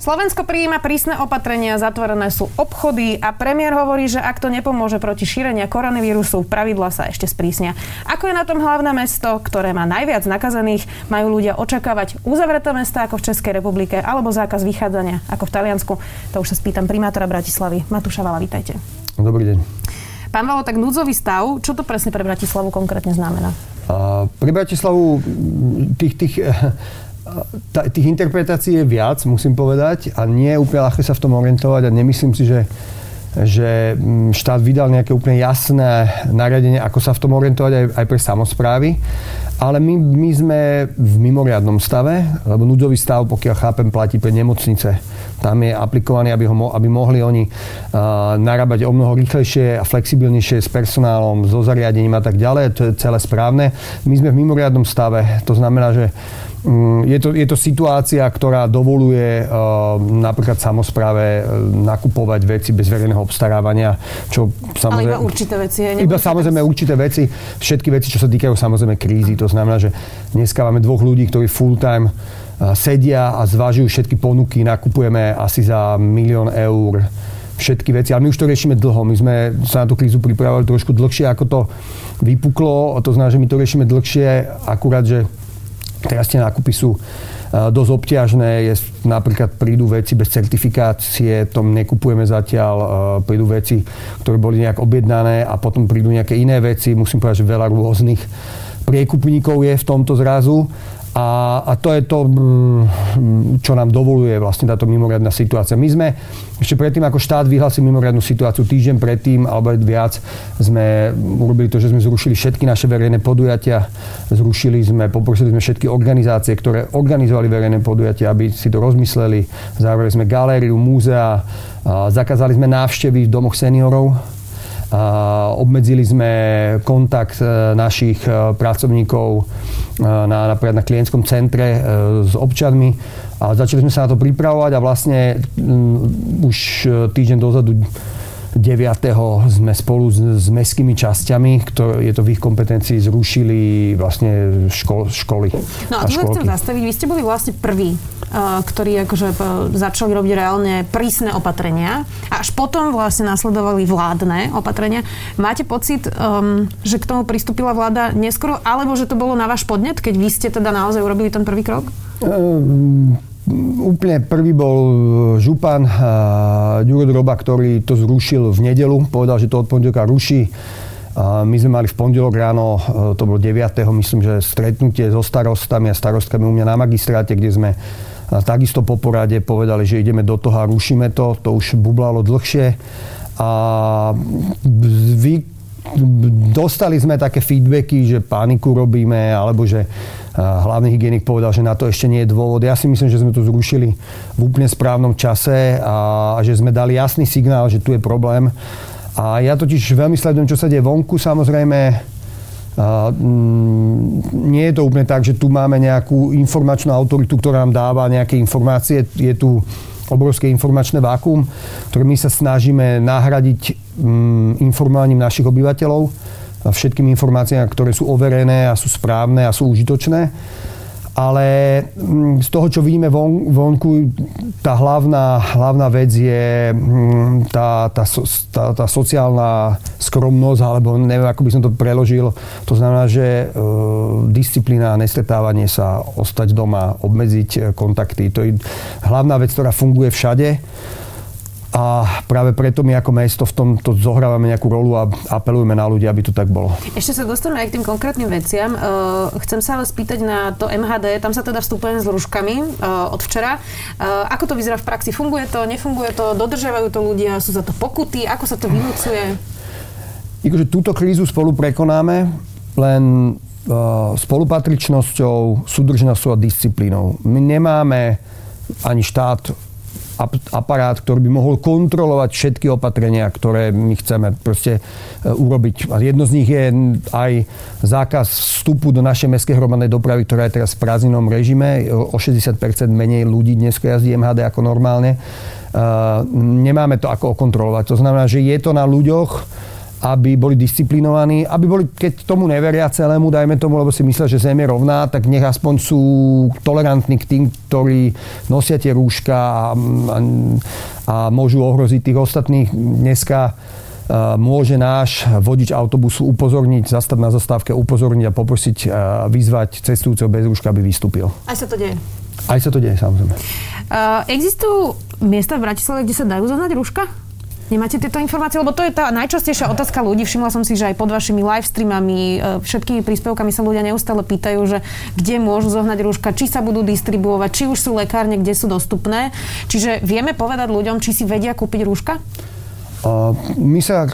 Slovensko prijíma prísne opatrenia, zatvorené sú obchody a premiér hovorí, že ak to nepomôže proti šírenia koronavírusu, pravidla sa ešte sprísnia. Ako je na tom hlavné mesto, ktoré má najviac nakazených? Majú ľudia očakávať uzavreté mesta ako v Českej republike alebo zákaz vychádzania ako v Taliansku? To už sa spýtam primátora Bratislavy. Matúša Vala, vítajte. Dobrý deň. Pán Valo, tak núdzový stav, čo to presne pre Bratislavu konkrétne znamená? Uh, pre Bratislavu tých, tých tých interpretácií je viac, musím povedať, a nie je úplne ľahké sa v tom orientovať a nemyslím si, že že mm, štát vydal nejaké úplne jasné nariadenie, ako sa v tom orientovať aj, aj pre samozprávy. Ale my, my sme v mimoriadnom stave, lebo núdzový stav, pokiaľ chápem, platí pre nemocnice. Tam je aplikovaný, aby, ho, aby mohli oni uh, narábať o mnoho rýchlejšie a flexibilnejšie s personálom, so zariadením a tak ďalej. To je celé správne. My sme v mimoriadnom stave. To znamená, že Mm, je to, je to situácia, ktorá dovoluje uh, napríklad samozpráve uh, nakupovať veci bez verejného obstarávania. Čo, samozrejme, Ale iba určité veci. Iba samozrejme určité veci. Všetky veci, čo sa týkajú samozrejme krízy. To znamená, že dneska máme dvoch ľudí, ktorí full time uh, sedia a zvažujú všetky ponuky. Nakupujeme asi za milión eur všetky veci. Ale my už to riešime dlho. My sme sa na tú krízu pripravovali trošku dlhšie, ako to vypuklo. To znamená, že my to riešime dlhšie, akurát, že Teraz tie nákupy sú e, dosť obťažné, je, napríklad prídu veci bez certifikácie, to nekupujeme zatiaľ, e, prídu veci, ktoré boli nejak objednané a potom prídu nejaké iné veci, musím povedať, že veľa rôznych priekupníkov je v tomto zrazu a, a to je to, mm, čo nám dovoluje vlastne táto mimoriadná situácia. My sme ešte predtým, ako štát vyhlásil mimoriadnú situáciu, týždeň predtým, alebo viac, sme urobili to, že sme zrušili všetky naše verejné podujatia. Zrušili sme, poprosili sme všetky organizácie, ktoré organizovali verejné podujatia, aby si to rozmysleli. Zavreli sme galériu, múzea, zakázali sme návštevy v domoch seniorov, Obmedzili sme kontakt e, našich e, pracovníkov e, na, napríklad na klientskom centre s občanmi a začali sme sa na to pripravovať a vlastne už týždeň dozadu 9. sme spolu s, s mestskými časťami, ktoré je to v ich kompetencii, zrušili vlastne škol, školy. No a, a tu chcem zastaviť. Vy ste boli vlastne prví, ktorí akože uh, začali robiť reálne prísne opatrenia. A až potom vlastne nasledovali vládne opatrenia. Máte pocit, um, že k tomu pristúpila vláda neskoro, alebo že to bolo na váš podnet, keď vy ste teda naozaj urobili ten prvý krok? Um, Úplne prvý bol e, župan Ďuro Droba, ktorý to zrušil v nedelu. Povedal, že to od pondelka ruší. My sme mali v pondelok ráno, to bolo 9. myslím, že stretnutie so starostami a starostkami u mňa na magistráte, kde sme takisto po porade povedali, že ideme do toho a rušíme to. To už bublalo dlhšie. A vy, dostali sme také feedbacky, že paniku robíme, alebo že hlavný hygienik povedal, že na to ešte nie je dôvod. Ja si myslím, že sme to zrušili v úplne správnom čase a že sme dali jasný signál, že tu je problém. A ja totiž veľmi sledujem, čo sa deje vonku. Samozrejme, nie je to úplne tak, že tu máme nejakú informačnú autoritu, ktorá nám dáva nejaké informácie. Je tu obrovské informačné vákum, ktoré my sa snažíme nahradiť mm, informovaním našich obyvateľov všetkými informáciami, ktoré sú overené a sú správne a sú užitočné. Ale mm, z toho, čo vidíme von, vonku, tá hlavná, hlavná vec je mm, tá, tá, tá, tá sociálna skromnosť, alebo neviem, ako by som to preložil. To znamená, že e, disciplína, nestretávanie sa, ostať doma, obmedziť e, kontakty. To je hlavná vec, ktorá funguje všade a práve preto my ako mesto v tomto zohrávame nejakú rolu a apelujeme na ľudí, aby to tak bolo. Ešte sa dostaneme aj k tým konkrétnym veciam. Uh, chcem sa ale spýtať na to MHD. Tam sa teda vstupujeme s rúškami uh, od včera. Uh, ako to vyzerá v praxi? Funguje to, nefunguje to? Dodržiavajú to ľudia? Sú za to pokuty? Ako sa to vynúcuje? Akože túto krízu spolu prekonáme, len spolupatričnosťou, súdržnosťou a disciplínou. My nemáme ani štát aparát, ktorý by mohol kontrolovať všetky opatrenia, ktoré my chceme proste e, urobiť. A jedno z nich je aj zákaz vstupu do našej mestskej hromadnej dopravy, ktorá je teraz v prázdninom režime. O 60% menej ľudí dnes jazdí MHD ako normálne. nemáme to ako okontrolovať. To znamená, že je to na ľuďoch, aby boli disciplinovaní, aby boli, keď tomu neveria celému, dajme tomu, lebo si myslia, že Zem je rovná, tak nech aspoň sú tolerantní k tým, ktorí nosia tie rúška a, a, a môžu ohroziť tých ostatných. Dneska môže náš vodič autobusu upozorniť, zastať na zastávke, upozorniť a poprosiť, vyzvať cestujúceho bez rúška, aby vystúpil. Aj sa to deje? Aj sa to deje, samozrejme. Uh, existujú miesta v Bratislave, kde sa dajú zohnať rúška? Nemáte tieto informácie? Lebo to je tá najčastejšia otázka ľudí. Všimla som si, že aj pod vašimi live streamami, e, všetkými príspevkami sa ľudia neustále pýtajú, že kde môžu zohnať rúška, či sa budú distribuovať, či už sú lekárne, kde sú dostupné. Čiže vieme povedať ľuďom, či si vedia kúpiť rúška? Uh, my sa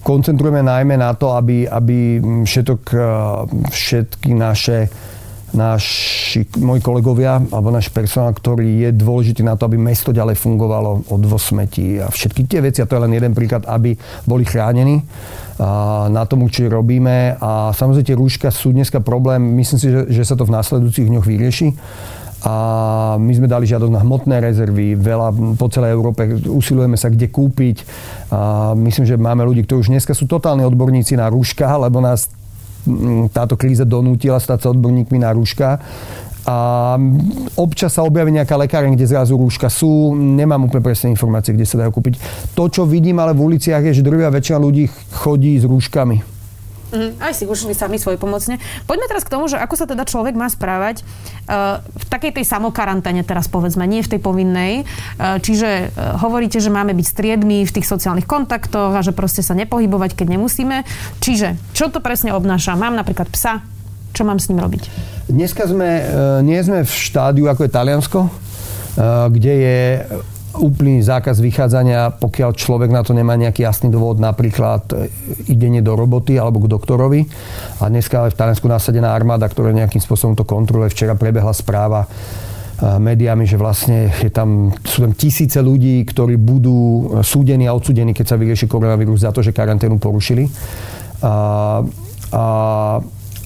koncentrujeme najmä na to, aby, aby všetok, e, všetky naše naši, moji kolegovia alebo náš personál, ktorý je dôležitý na to, aby mesto ďalej fungovalo, odvoz smetí a všetky tie veci, a to je len jeden príklad, aby boli chránení a na tom určite robíme. A samozrejme tie rúška sú dneska problém, myslím si, že, že sa to v následujúcich dňoch vyrieši. A my sme dali žiadosť na hmotné rezervy, veľa po celej Európe, usilujeme sa kde kúpiť. A myslím, že máme ľudí, ktorí už dneska sú totálni odborníci na rúška, lebo nás táto kríza donútila stať sa odborníkmi na rúška. A občas sa objaví nejaká lekáreň, kde zrazu rúška sú. Nemám úplne presné informácie, kde sa dajú kúpiť. To, čo vidím ale v uliciach, je, že druhá väčšina ľudí chodí s rúškami Mm, aj si ušli sami svoje pomocne. Poďme teraz k tomu, že ako sa teda človek má správať uh, v takej tej samokaranténe teraz povedzme, nie v tej povinnej. Uh, čiže uh, hovoríte, že máme byť striedmi v tých sociálnych kontaktoch a že proste sa nepohybovať, keď nemusíme. Čiže čo to presne obnáša? Mám napríklad psa, čo mám s ním robiť? Dneska sme, nie sme v štádiu ako je Taliansko, kde je úplný zákaz vychádzania, pokiaľ človek na to nemá nejaký jasný dôvod, napríklad e, idenie do roboty alebo k doktorovi. A dneska je v Taliansku nasadená armáda, ktorá nejakým spôsobom to kontroluje. Včera prebehla správa e, médiami, že vlastne je tam, sú tam tisíce ľudí, ktorí budú e, súdení a odsúdení, keď sa vyrieši koronavírus za to, že karanténu porušili. A, a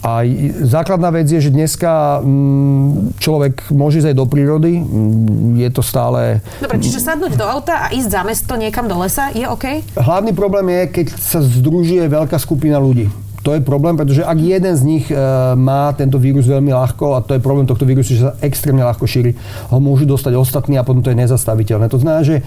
a základná vec je, že dneska mm, človek môže ísť aj do prírody. Mm, je to stále... Dobre, čiže sadnúť do auta a ísť za mesto niekam do lesa je OK? Hlavný problém je, keď sa združuje veľká skupina ľudí to je problém, pretože ak jeden z nich e, má tento vírus veľmi ľahko, a to je problém tohto vírusu, že sa extrémne ľahko šíri, ho môžu dostať ostatní a potom to je nezastaviteľné. To znamená, že e,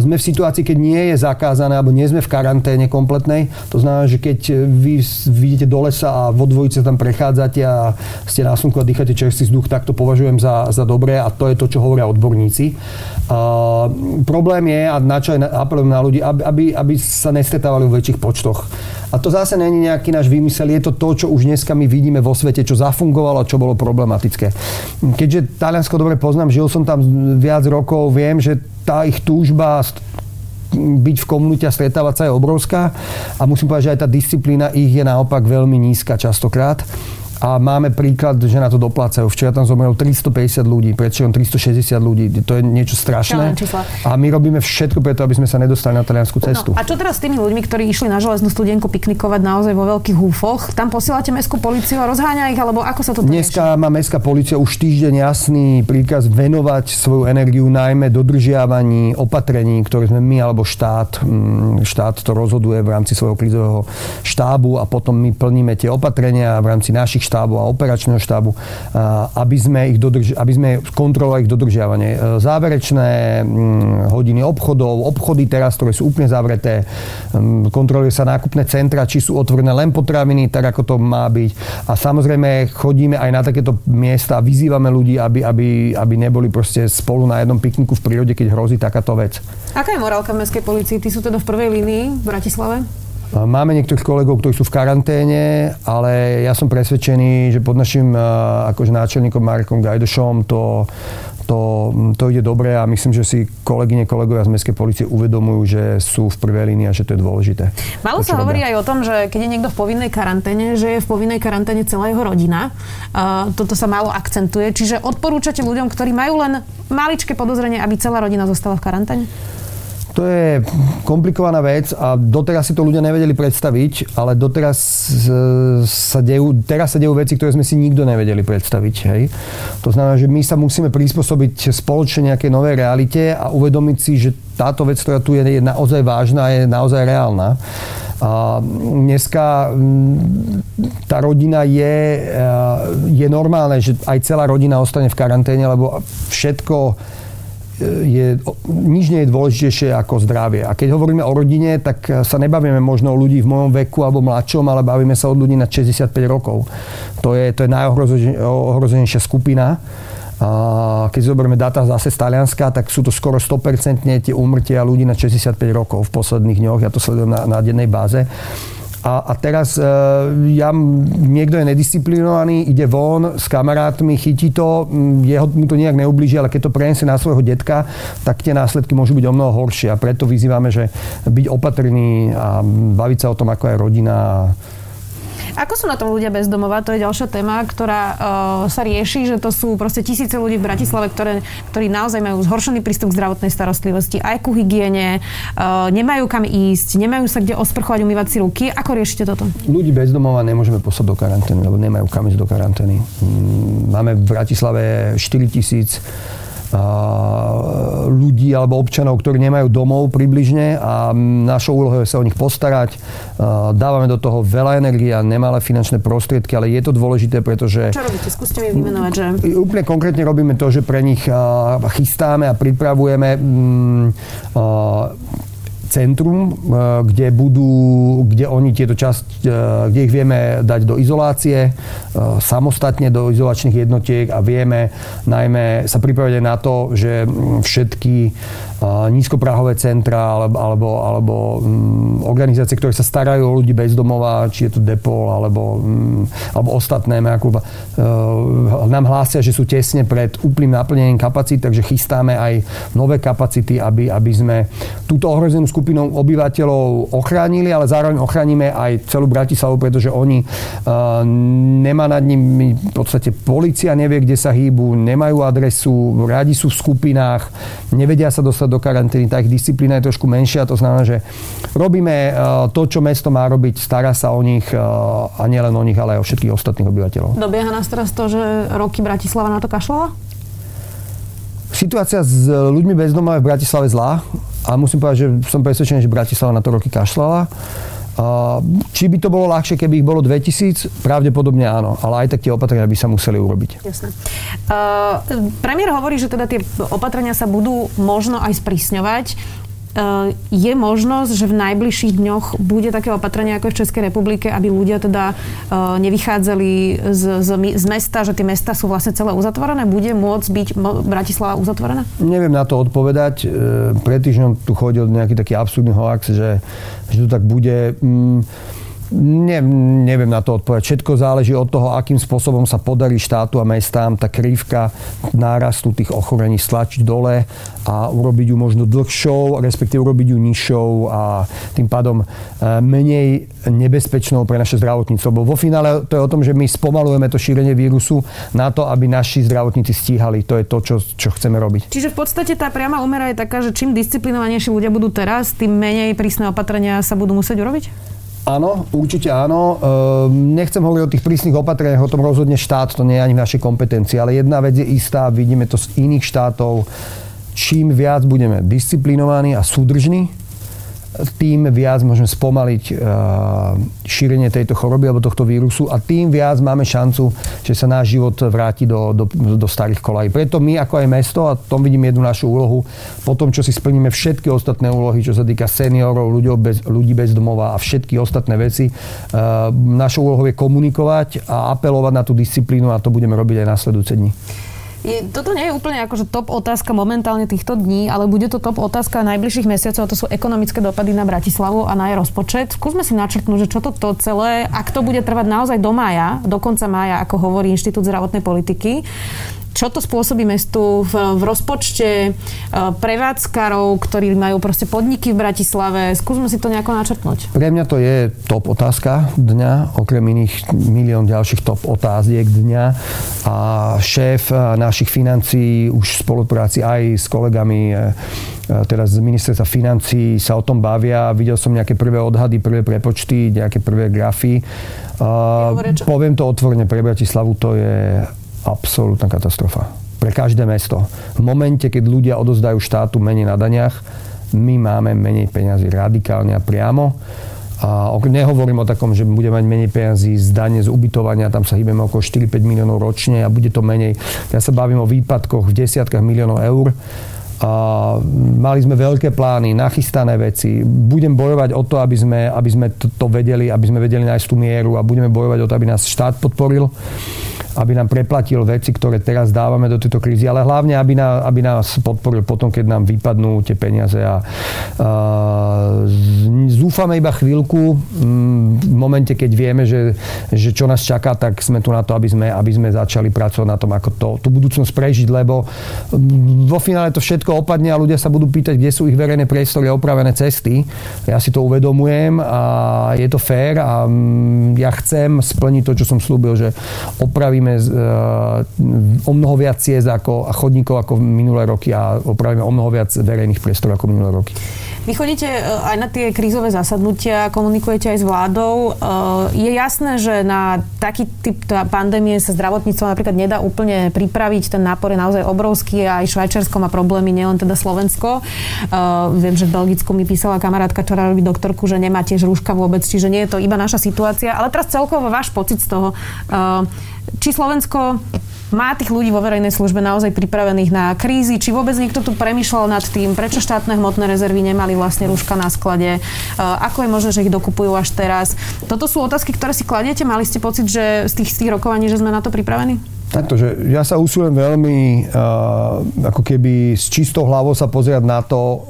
sme v situácii, keď nie je zakázané, alebo nie sme v karanténe kompletnej. To znamená, že keď vy vidíte do lesa a vo dvojice tam prechádzate a ste na slnku a dýchate čerstvý vzduch, tak to považujem za, za dobré a to je to, čo hovoria odborníci. Uh, problém je, a na čo aj apelujem na ľudí, aby, aby, aby sa nestretávali v väčších počtoch. A to zase není nejaký náš vymysel, je to to, čo už dneska my vidíme vo svete, čo zafungovalo a čo bolo problematické. Keďže Taliansko dobre poznám, žil som tam viac rokov, viem, že tá ich túžba byť v komunite a stretávať sa je obrovská a musím povedať, že aj tá disciplína ich je naopak veľmi nízka častokrát a máme príklad, že na to doplácajú. Včera tam zomrelo 350 ľudí, predčerom 360 ľudí. To je niečo strašné. A my robíme všetko preto, aby sme sa nedostali na taliansku no, cestu. No, a čo teraz s tými ľuďmi, ktorí išli na železnú studenku piknikovať naozaj vo veľkých húfoch? Tam posielate mestskú policiu a rozháňa ich, alebo ako sa to Dneska má mestská policia už týždeň jasný príkaz venovať svoju energiu najmä dodržiavaní opatrení, ktoré sme my alebo štát, mm, štát to rozhoduje v rámci svojho krizového štábu a potom my plníme tie opatrenia v rámci našich štábu a operačného štábu, aby sme, ich dodrži- aby sme kontrolovali ich dodržiavanie. E, záverečné mm, hodiny obchodov, obchody teraz, ktoré sú úplne zavreté, mm, kontroluje sa nákupné centra, či sú otvorené len potraviny, tak ako to má byť. A samozrejme chodíme aj na takéto miesta a vyzývame ľudí, aby, aby, aby neboli proste spolu na jednom pikniku v prírode, keď hrozí takáto vec. Aká je morálka v mestskej policii? Ty sú teda v prvej línii v Bratislave? Máme niektorých kolegov, ktorí sú v karanténe, ale ja som presvedčený, že pod našim akože náčelníkom Markom Gajdošom to, to, to ide dobre a myslím, že si kolegyne, kolegovia z Mestskej policie uvedomujú, že sú v prvej línii a že to je dôležité. Malo sa hovorí aj o tom, že keď je niekto v povinnej karanténe, že je v povinnej karanténe celá jeho rodina. Uh, toto sa málo akcentuje. Čiže odporúčate ľuďom, ktorí majú len maličké podozrenie, aby celá rodina zostala v karanténe? To je komplikovaná vec a doteraz si to ľudia nevedeli predstaviť, ale doteraz sa dejú, teraz sa dejú veci, ktoré sme si nikto nevedeli predstaviť. Hej. To znamená, že my sa musíme prispôsobiť spoločne nejakej novej realite a uvedomiť si, že táto vec, ktorá tu je, je naozaj vážna, je naozaj reálna. A dneska tá rodina je, je normálne, že aj celá rodina ostane v karanténe, lebo všetko je, nič nie je dôležitejšie ako zdravie. A keď hovoríme o rodine, tak sa nebavíme možno o ľudí v mojom veku alebo mladšom, ale bavíme sa o ľudí na 65 rokov. To je, to je najohrozenejšia skupina. A keď zoberieme data zase z Talianska, tak sú to skoro 100% tie úmrtia ľudí na 65 rokov v posledných dňoch. Ja to sledujem na, na dennej báze. A, a teraz e, ja, niekto je nedisciplinovaný, ide von s kamarátmi, chytí to, jeho mu to nejak neublíži, ale keď to preniesie na svojho detka, tak tie následky môžu byť o mnoho horšie. A preto vyzývame, že byť opatrný a baviť sa o tom, ako je rodina ako sú na tom ľudia bez domova? To je ďalšia téma, ktorá uh, sa rieši, že to sú proste tisíce ľudí v Bratislave, ktoré, ktorí naozaj majú zhoršený prístup k zdravotnej starostlivosti, aj ku hygiene, uh, nemajú kam ísť, nemajú sa kde osprchovať, umývať si ruky. Ako riešite toto? Ľudí bez domova nemôžeme poslať do karantény, lebo nemajú kam ísť do karantény. Mm, máme v Bratislave 4 tisíc ľudí alebo občanov, ktorí nemajú domov približne a našou úlohou je sa o nich postarať. Dávame do toho veľa energie a nemalé finančné prostriedky, ale je to dôležité, pretože... Čo robíte? Skúste mi vymenovať, že... Úplne konkrétne robíme to, že pre nich chystáme a pripravujeme centrum, e, kde budú, kde oni tieto časť, e, kde ich vieme dať do izolácie, e, samostatne do izolačných jednotiek a vieme najmä sa pripraviť na to, že všetky nízkoprahové centra alebo, alebo, alebo organizácie, ktoré sa starajú o ľudí bez domova, či je to Depol alebo, alebo ostatné ako, nám hlásia, že sú tesne pred úplným naplnením kapacít, takže chystáme aj nové kapacity, aby, aby sme túto ohrozenú skupinu obyvateľov ochránili, ale zároveň ochránime aj celú Bratislavu, pretože oni uh, nemá nad nimi v podstate policia nevie, kde sa hýbu, nemajú adresu, radi sú v skupinách, nevedia sa dostať do karantény, tá ich disciplína je trošku menšia. To znamená, že robíme e, to, čo mesto má robiť, stará sa o nich e, a nielen o nich, ale aj o všetkých ostatných obyvateľov. Dobieha nás teraz to, že roky Bratislava na to kašľala? Situácia s ľuďmi bez domova je v Bratislave zlá a musím povedať, že som presvedčený, že Bratislava na to roky kašľala. Či by to bolo ľahšie, keby ich bolo 2000? Pravdepodobne áno, ale aj tak tie opatrenia by sa museli urobiť. Jasné. Uh, premiér hovorí, že teda tie opatrenia sa budú možno aj sprísňovať. Eh, je možnosť, že v najbližších dňoch bude také opatrenie ako v Českej republike, aby ľudia teda eh, nevychádzali z, z, z mesta, že tie mesta sú vlastne celé uzatvorené? Bude môcť byť Bratislava uzatvorená? Neviem na to odpovedať. Eh, pred týždňom tu chodil nejaký taký absurdný hoax, že, že to tak bude. Mm, Ne, neviem na to odpovedať. Všetko záleží od toho, akým spôsobom sa podarí štátu a mestám tá krivka nárastu tých ochorení stlačiť dole a urobiť ju možno dlhšou, respektíve urobiť ju nižšou a tým pádom e, menej nebezpečnou pre naše zdravotníctvo. Lebo vo finále to je o tom, že my spomalujeme to šírenie vírusu na to, aby naši zdravotníci stíhali. To je to, čo, čo chceme robiť. Čiže v podstate tá priama umera je taká, že čím disciplinovanejší ľudia budú teraz, tým menej prísne opatrenia sa budú musieť urobiť? Áno, určite áno. Ehm, nechcem hovoriť o tých prísnych opatreniach, o tom rozhodne štát, to nie je ani v našej kompetencii, ale jedna vec je istá, vidíme to z iných štátov, čím viac budeme disciplinovaní a súdržní, tým viac môžeme spomaliť uh, šírenie tejto choroby alebo tohto vírusu a tým viac máme šancu, že sa náš život vráti do, do, do starých kolají. Preto my ako aj mesto, a tom vidím jednu našu úlohu, po tom, čo si splníme všetky ostatné úlohy, čo sa týka seniorov, ľudí bez, ľudí bez domova a všetky ostatné veci, uh, našou úlohou je komunikovať a apelovať na tú disciplínu a to budeme robiť aj následujúce dni. Je, toto nie je úplne akože top otázka momentálne týchto dní, ale bude to top otázka najbližších mesiacov, a to sú ekonomické dopady na Bratislavu a na jej rozpočet. Skúsme si načrtnúť, že čo to, celé, ak to bude trvať naozaj do mája, do konca mája, ako hovorí Inštitút zdravotnej politiky, čo to spôsobí mestu v, v rozpočte e, prevádzkarov, ktorí majú proste podniky v Bratislave. Skúsme si to nejako načrtnúť. Pre mňa to je top otázka dňa, okrem iných milión ďalších top otáziek dňa. A šéf našich financií už v spolupráci aj s kolegami e, e, teraz z ministerstva financí sa o tom bavia. Videl som nejaké prvé odhady, prvé prepočty, nejaké prvé grafy. Uh, poviem to otvorene, pre Bratislavu to je absolútna katastrofa. Pre každé mesto. V momente, keď ľudia odozdajú štátu menej na daniach, my máme menej peňazí radikálne a priamo. A nehovorím o takom, že bude mať menej peniazí z dane, z ubytovania, tam sa hýbeme okolo 4-5 miliónov ročne a bude to menej. Ja sa bavím o výpadkoch v desiatkách miliónov eur. A mali sme veľké plány, nachystané veci. Budem bojovať o to, aby sme, aby sme to vedeli, aby sme vedeli nájsť tú mieru a budeme bojovať o to, aby nás štát podporil aby nám preplatil veci, ktoré teraz dávame do tejto krízy, ale hlavne, aby, na, aby nás podporil potom, keď nám vypadnú tie peniaze. A, a zúfame iba chvíľku, v momente, keď vieme, že, že čo nás čaká, tak sme tu na to, aby sme, aby sme začali pracovať na tom, ako to, tú budúcnosť prežiť, lebo vo finále to všetko opadne a ľudia sa budú pýtať, kde sú ich verejné priestory a opravené cesty. Ja si to uvedomujem a je to fér a ja chcem splniť to, čo som slúbil, že opravím opravíme eh, o mnoho viac ciest ako, a chodníkov ako minulé roky a opravíme o mnoho viac verejných priestorov ako minulé roky. Vy chodíte eh, aj na tie krízové zasadnutia, komunikujete aj s vládou. Eh, je jasné, že na taký typ pandémie sa zdravotníctvo napríklad nedá úplne pripraviť. Ten nápor je naozaj obrovský a aj Švajčiarsko má problémy, nielen teda Slovensko. Viem, že v Belgicku mi písala kamarátka, ktorá robí doktorku, že nemá tiež rúška vôbec, čiže nie je to iba naša situácia. Ale teraz celkovo váš pocit z toho, či Slovensko má tých ľudí vo verejnej službe naozaj pripravených na krízy? Či vôbec niekto tu premyšľal nad tým, prečo štátne hmotné rezervy nemali vlastne rúška na sklade? Ako je možné, že ich dokupujú až teraz? Toto sú otázky, ktoré si kladiete? Mali ste pocit, že z tých, z tých rokovaní, že sme na to pripravení? Takto, že ja sa usilujem veľmi uh, ako keby s čistou hlavou sa pozerať na to, uh,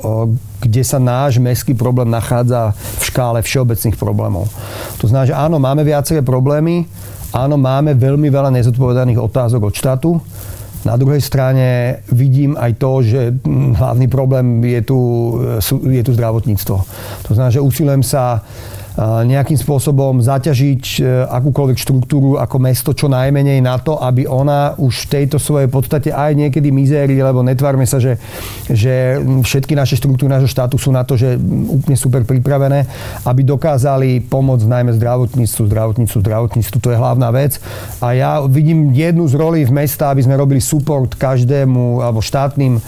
kde sa náš mestský problém nachádza v škále všeobecných problémov. To znamená, že áno, máme viaceré problémy, Áno, máme veľmi veľa nezodpovedaných otázok od štátu. Na druhej strane vidím aj to, že hlavný problém je tu, je tu zdravotníctvo. To znamená, že usilujem sa nejakým spôsobom zaťažiť e, akúkoľvek štruktúru ako mesto čo najmenej na to, aby ona už v tejto svojej podstate aj niekedy mizérii, lebo netvárme sa, že, že všetky naše štruktúry nášho štátu sú na to, že úplne super pripravené, aby dokázali pomôcť najmä zdravotníctvu, zdravotníctvu, zdravotníctvu. To je hlavná vec. A ja vidím jednu z rolí v mesta, aby sme robili support každému alebo štátnym,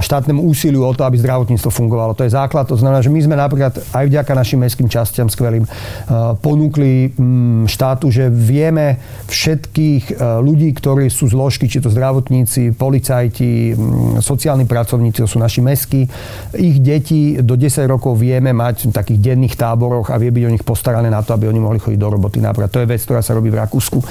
štátnemu úsiliu o to, aby zdravotníctvo fungovalo. To je základ. To znamená, že my sme napríklad aj vďaka našim mestským častiam hostom skvelým, eh, ponúkli mm, štátu, že vieme všetkých eh, ľudí, ktorí sú zložky, či to zdravotníci, policajti, mm, sociálni pracovníci, to sú naši mesky, ich deti do 10 rokov vieme mať v takých denných táboroch a vie byť o nich postarané na to, aby oni mohli chodiť do roboty. Napríklad to je vec, ktorá sa robí v Rakúsku.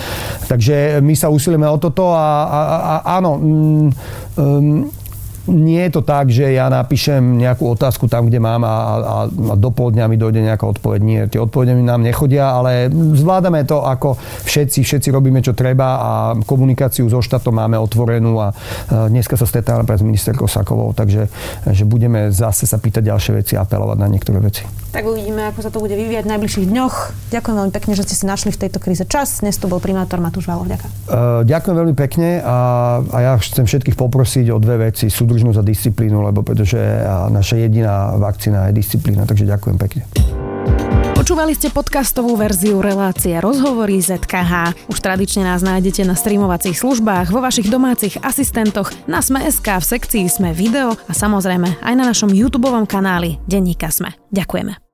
Takže my sa usilíme o toto a, a, a áno, um, nie je to tak, že ja napíšem nejakú otázku tam, kde mám a, a, a do pol dňa mi dojde nejaká odpoveď. Nie, tie odpovede mi nám nechodia, ale zvládame to ako všetci, všetci robíme, čo treba a komunikáciu so štátom máme otvorenú a dneska sa stretávame s ministerkou Sakovou, takže že budeme zase sa pýtať ďalšie veci a apelovať na niektoré veci. Tak uvidíme, ako sa to bude vyvíjať v najbližších dňoch. Ďakujem veľmi pekne, že ste si našli v tejto kríze čas. Dnes to bol primátor Matúš Valov. Ďakujem. Uh, ďakujem veľmi pekne a, a ja chcem všetkých poprosiť o dve veci. Súdržnosť a disciplínu, lebo pretože naša jediná vakcína je disciplína. Takže ďakujem pekne. Počúvali ste podcastovú verziu relácie Rozhovory ZKH. Už tradične nás nájdete na streamovacích službách, vo vašich domácich asistentoch, na Sme.sk, v sekcii Sme video a samozrejme aj na našom YouTube kanáli Denníka Sme. Ďakujeme.